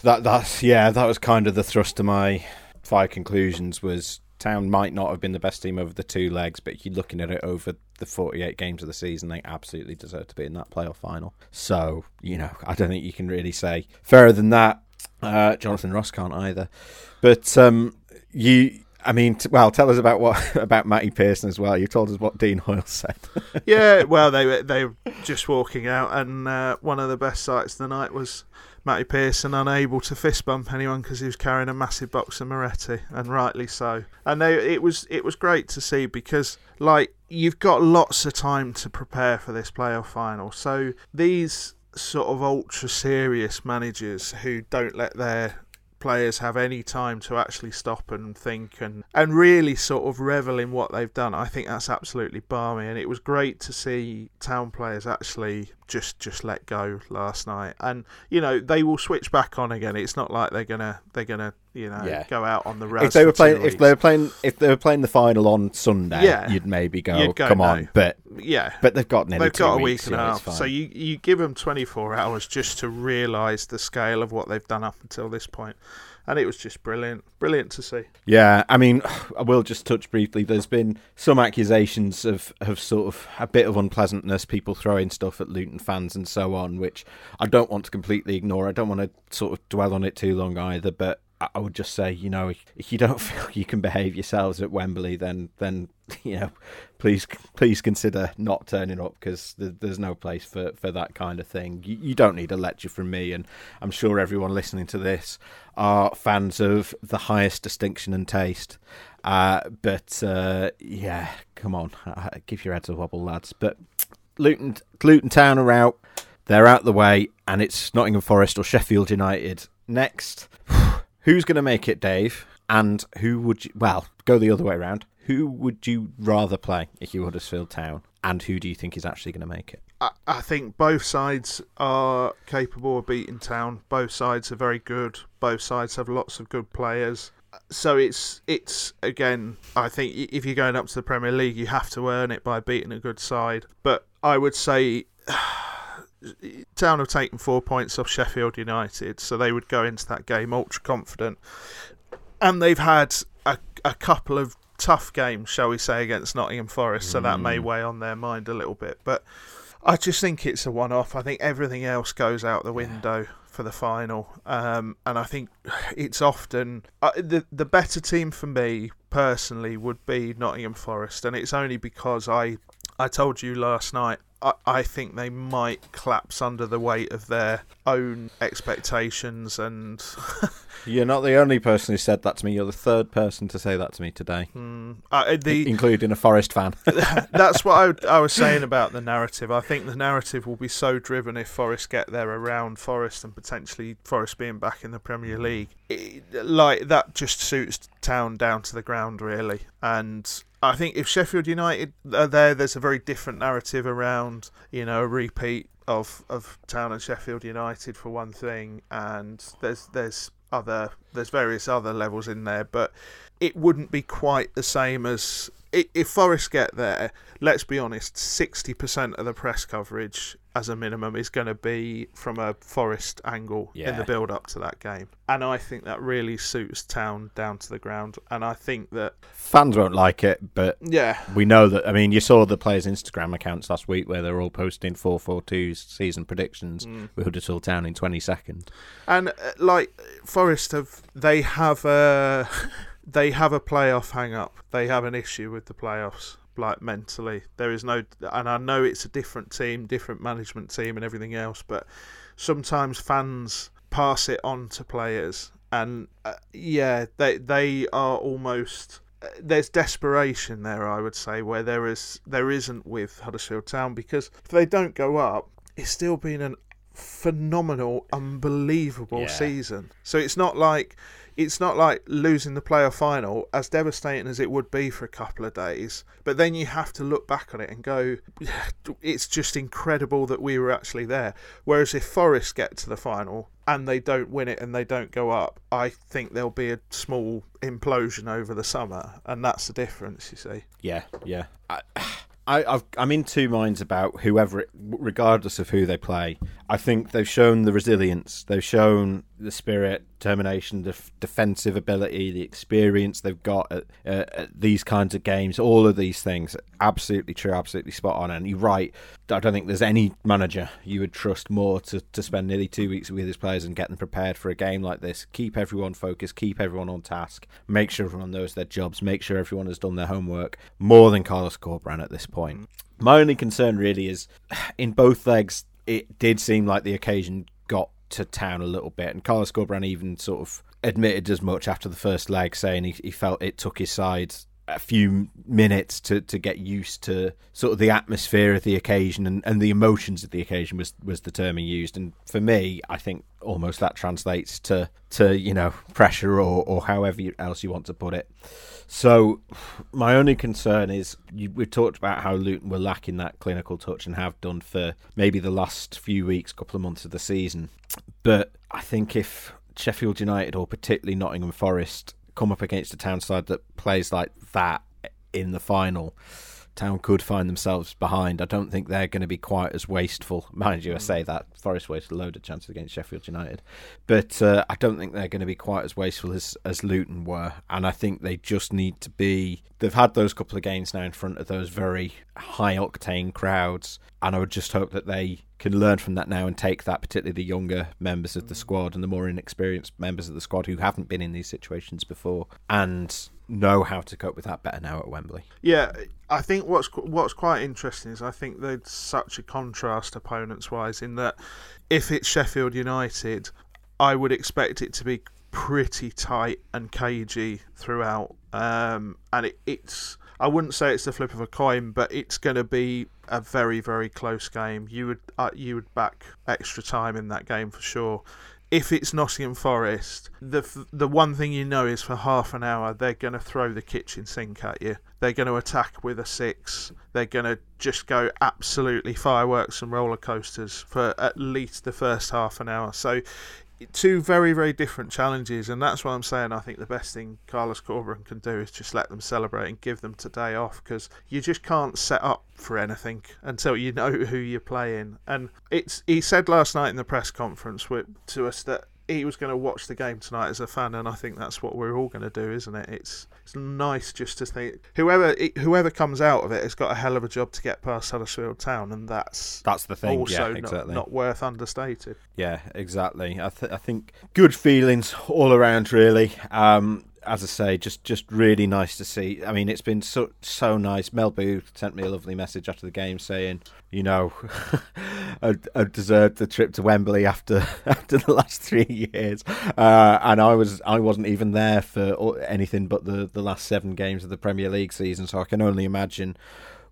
That that's yeah, that was kind of the thrust of my five conclusions was Town might not have been the best team over the two legs, but you're looking at it over the 48 games of the season, they absolutely deserve to be in that playoff final. So, you know, I don't think you can really say fairer than that. Uh, Jonathan Ross can't either. But um, you, I mean, t- well, tell us about what about Matty Pearson as well. You told us what Dean Hoyle said. yeah, well, they were they were just walking out, and uh, one of the best sights of the night was Matty Pearson unable to fist bump anyone because he was carrying a massive box of Moretti, and rightly so. And they, it was it was great to see because like you've got lots of time to prepare for this playoff final. So these sort of ultra serious managers who don't let their players have any time to actually stop and think and, and really sort of revel in what they've done. I think that's absolutely balmy, and it was great to see town players actually just just let go last night. And you know they will switch back on again. It's not like they're gonna they're gonna you know yeah. go out on the road. If they were playing, if they were playing, if they were playing the final on Sunday, yeah. you'd maybe go, go come no. on. But yeah, but they've got they've got a week and a half. So you you give them 24 hours just to realise the scale of what they've done up until this point. point and it was just brilliant, brilliant to see. Yeah, I mean, I will just touch briefly. There's been some accusations of of sort of a bit of unpleasantness, people throwing stuff at Luton fans and so on, which I don't want to completely ignore. I don't want to sort of dwell on it too long either, but I would just say, you know, if you don't feel you can behave yourselves at Wembley, then then you know, please please consider not turning up because there's no place for, for that kind of thing. You, you, don't need a lecture from me, and I'm sure everyone listening to this are fans of the highest distinction and taste. Uh, but uh, yeah, come on, uh, give your heads a wobble, lads. But Luton Luton Town are out; they're out the way, and it's Nottingham Forest or Sheffield United next. Who's going to make it, Dave? And who would you? Well, go the other way around. Who would you rather play if you were Huddersfield Town? And who do you think is actually going to make it? I, I think both sides are capable of beating Town. Both sides are very good. Both sides have lots of good players. So it's it's again. I think if you're going up to the Premier League, you have to earn it by beating a good side. But I would say. Town have taken four points off Sheffield United, so they would go into that game ultra confident. And they've had a, a couple of tough games, shall we say, against Nottingham Forest, so that may mm. weigh on their mind a little bit. But I just think it's a one off. I think everything else goes out the window yeah. for the final. Um, and I think it's often uh, the, the better team for me personally would be Nottingham Forest. And it's only because I, I told you last night I, I think they might collapse under the weight of their own expectations and. You're not the only person who said that to me. You're the third person to say that to me today, mm, uh, the, including a Forest fan. that's what I, I, was saying about the narrative. I think the narrative will be so driven if Forest get there around Forest and potentially Forest being back in the Premier League. It, like that just suits Town down to the ground, really, and I think if Sheffield United are there, there's a very different narrative around, you know, a repeat of, of Town and Sheffield United for one thing, and there's there's other there's various other levels in there, but it wouldn't be quite the same as if Forest get there. Let's be honest, sixty percent of the press coverage as a minimum is going to be from a Forest angle yeah. in the build up to that game. And I think that really suits Town down to the ground. And I think that fans won't like it, but yeah, we know that. I mean, you saw the players' Instagram accounts last week where they're all posting 4 4 2 season predictions mm. with Huddersfield Town in 20 seconds. And uh, like Forest have, they have a. they have a playoff hang up. They have an issue with the playoffs like mentally. There is no, and I know it's a different team, different management team, and everything else, but sometimes fans pass it on to players, and uh, yeah, they they are almost there's desperation there. I would say where there is there isn't with Huddersfield Town because if they don't go up, it's still been an phenomenal, unbelievable Yeah. season. So it's not like it's not like losing the playoff final, as devastating as it would be for a couple of days. But then you have to look back on it and go, it's just incredible that we were actually there. Whereas if Forest get to the final and they don't win it and they don't go up, I think there'll be a small implosion over the summer, and that's the difference. You see. Yeah, yeah. I, I, I'm in two minds about whoever, regardless of who they play. I think they've shown the resilience, they've shown the spirit, determination, the f- defensive ability, the experience they've got at, uh, at these kinds of games. All of these things, absolutely true, absolutely spot on. And you're right. I don't think there's any manager you would trust more to, to spend nearly two weeks with his players and get them prepared for a game like this. Keep everyone focused, keep everyone on task, make sure everyone knows their jobs, make sure everyone has done their homework more than Carlos Corberan at this point. My only concern really is in both legs, it did seem like the occasion to town a little bit, and Carlos Corberan even sort of admitted as much after the first leg, saying he, he felt it took his side a few minutes to, to get used to sort of the atmosphere of the occasion and, and the emotions of the occasion was, was the term he used. And for me, I think almost that translates to, to you know, pressure or, or however else you want to put it. So my only concern is you, we talked about how Luton were lacking that clinical touch and have done for maybe the last few weeks, couple of months of the season. But I think if Sheffield United or particularly Nottingham Forest come up against a town side that plays like that in the final, Town could find themselves behind. I don't think they're going to be quite as wasteful. Mind you, I say that Forest wasted a load of chances against Sheffield United, but uh, I don't think they're going to be quite as wasteful as as Luton were. And I think they just need to be. They've had those couple of games now in front of those very high octane crowds, and I would just hope that they can learn from that now and take that, particularly the younger members of the squad and the more inexperienced members of the squad who haven't been in these situations before, and know how to cope with that better now at Wembley. Yeah, I think what's what's quite interesting is I think they're such a contrast opponents wise in that if it's Sheffield United, I would expect it to be pretty tight and cagey throughout, um, and it, it's. I wouldn't say it's the flip of a coin, but it's going to be a very, very close game. You would uh, you would back extra time in that game for sure. If it's Nottingham Forest, the the one thing you know is for half an hour they're going to throw the kitchen sink at you. They're going to attack with a six. They're going to just go absolutely fireworks and roller coasters for at least the first half an hour. So two very very different challenges and that's why I'm saying I think the best thing Carlos Corberan can do is just let them celebrate and give them today off because you just can't set up for anything until you know who you're playing. And it's he said last night in the press conference with, to us that he was going to watch the game tonight as a fan and I think that's what we're all going to do isn't it it's it's nice just to think whoever whoever comes out of it has got a hell of a job to get past Huddersfield Town and that's That's the thing. also yeah, not, not worth understated Yeah, exactly. I, th- I think good feelings all around, really. Um, as I say, just just really nice to see. I mean, it's been so so nice. Mel Booth sent me a lovely message after the game saying, you know, I, I deserved the trip to Wembley after after the last three years, uh, and I was I wasn't even there for anything but the the last seven games of the Premier League season, so I can only imagine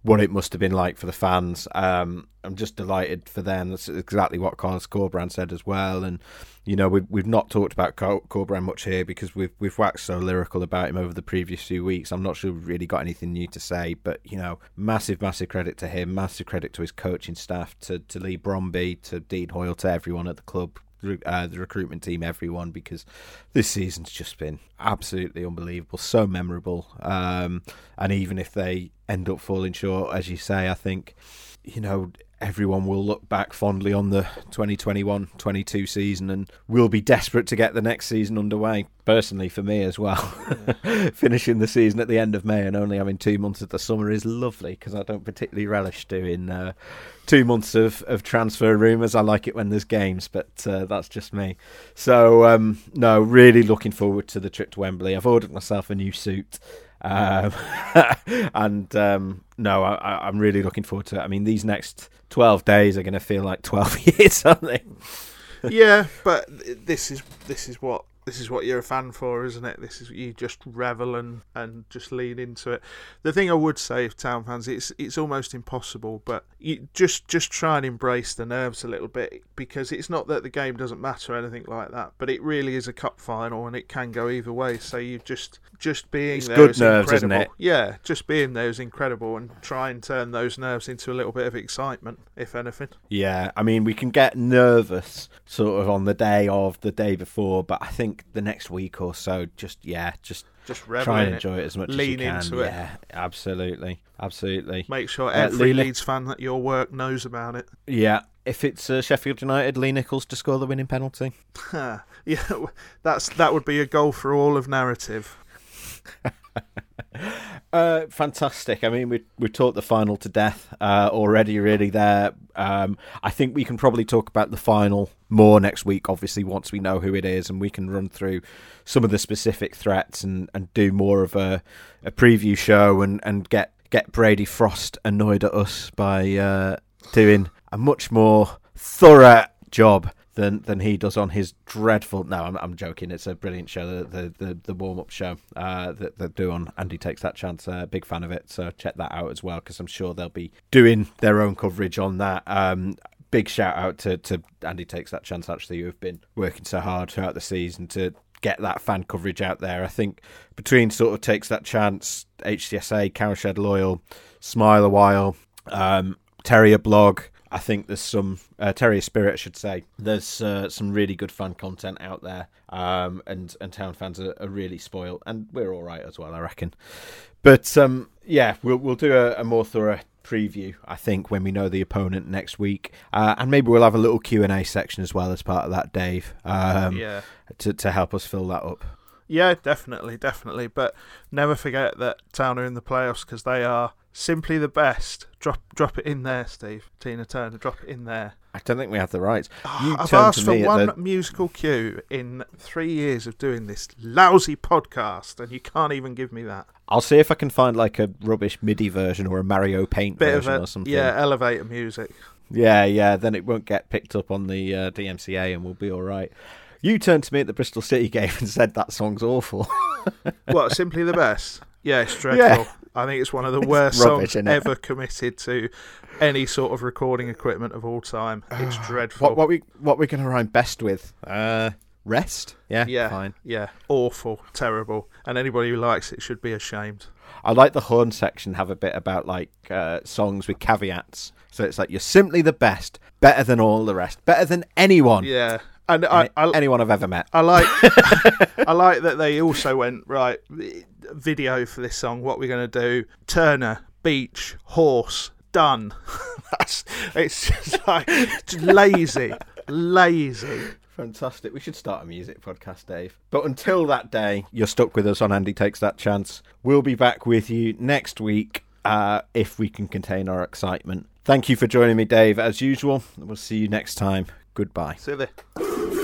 what it must have been like for the fans. Um, I'm just delighted for them. That's exactly what Carlos Corberan said as well. And you know, we've we've not talked about Cor- Corberan much here because we've we've waxed so lyrical about him over the previous few weeks. I'm not sure we've really got anything new to say, but you know, massive massive credit to him, massive credit to his coaching staff, to to Leigh Bromby, to Dean Hoyle, to everyone at the club uh, the recruitment team, everyone, because this season's just been absolutely unbelievable, so memorable. Um, and even if they end up falling short, as you say, I think, you know, everyone will look back fondly on the 2021 22 season and will be desperate to get the next season underway. Personally, for me as well, finishing the season at the end of May and only having two months of the summer is lovely because I don't particularly relish doing uh, two months of, of transfer rumours. I like it when there's games, but uh, that's just me. So, um, no, really looking forward to the trip to Wembley. I've ordered myself a new suit. Um, and um, no, I, I'm really looking forward to it. I mean, these next 12 days are going to feel like 12 years, aren't they? yeah, but this is this is what this is what you're a fan for, isn't it? This is you just revel and, and just lean into it. The thing I would say, if town fans, it's it's almost impossible, but you just just try and embrace the nerves a little bit because it's not that the game doesn't matter or anything like that, but it really is a cup final and it can go either way. So you just just being It's there good is nerves, isn't it? Yeah, just being there is incredible, and try and turn those nerves into a little bit of excitement, if anything. Yeah, I mean, we can get nervous sort of on the day of the day before, but I think the next week or so, just yeah, just Just try and enjoy it as much Lean as you can. it. yeah, absolutely, absolutely. Make sure Uh, every Lee- Leeds fan at your work knows about it. Yeah, if it's uh, Sheffield United, Lee Nicholls to score the winning penalty. yeah, that's that would be a goal for all of narrative. Uh, fantastic. I mean, we we talked the final to death uh, already. Really, there. Um, I think we can probably talk about the final more next week. Obviously, once we know who it is, and we can run through some of the specific threats and, and do more of a, a preview show and, and get get Brady Frost annoyed at us by uh, doing a much more thorough job than than he does on his dreadful. No, I'm, I'm joking. It's a brilliant show. The the, the, the warm up show uh, that they do on Andy takes that chance. Uh, big fan of it. So check that out as well because I'm sure they'll be doing their own coverage on that. Um, big shout out to to Andy takes that chance. Actually, who've been working so hard throughout the season to get that fan coverage out there. I think between sort of takes that chance, HCSA, Cowshed Loyal, Smile a while, um, Terrier blog. I think there's some uh, Terrier Spirit, I should say. There's uh, some really good fan content out there, um, and and town fans are, are really spoiled, and we're all right as well, I reckon. But um, yeah, we'll we'll do a, a more thorough preview, I think, when we know the opponent next week, uh, and maybe we'll have a little Q and A section as well as part of that, Dave, um, yeah. to to help us fill that up. Yeah, definitely, definitely. But never forget that Town are in the playoffs because they are simply the best. Drop, drop it in there, Steve. Tina Turner, drop it in there. I don't think we have the rights. You I've asked for me one the- musical cue in three years of doing this lousy podcast, and you can't even give me that I'll see if I can find like a rubbish MIDI version or a Mario Paint bit version of or something. Yeah, elevator music. yeah, yeah. Then it won't get picked up on the uh, DMCA, and we'll be all right. You turned to me at the Bristol City game and said that song's awful. What? simply the best. Yeah, it's dreadful. I think it's one of the worst rubbish, songs ever committed to any sort of recording equipment of all time. It's dreadful. what what we what we're going to rhyme best with? Uh, rest. Yeah, Yeah, fine. yeah, awful, terrible, and anybody who likes it should be ashamed. I like the horn section have a bit about like uh, songs with caveats. So it's like you're simply the best, better than all the rest, better than anyone, Yeah, and I, I, anyone I've ever met. I like, I like that they also went right. Video for this song. What we're gonna do? Turner, beach, horse, done. That's it's just like just lazy, lazy. Fantastic. We should start a music podcast, Dave. But until that day, you're stuck with us on Andy Takes That Chance. We'll be back with you next week uh, if we can contain our excitement. Thank you for joining me, Dave, as usual. We'll see you next time. Goodbye. See you there.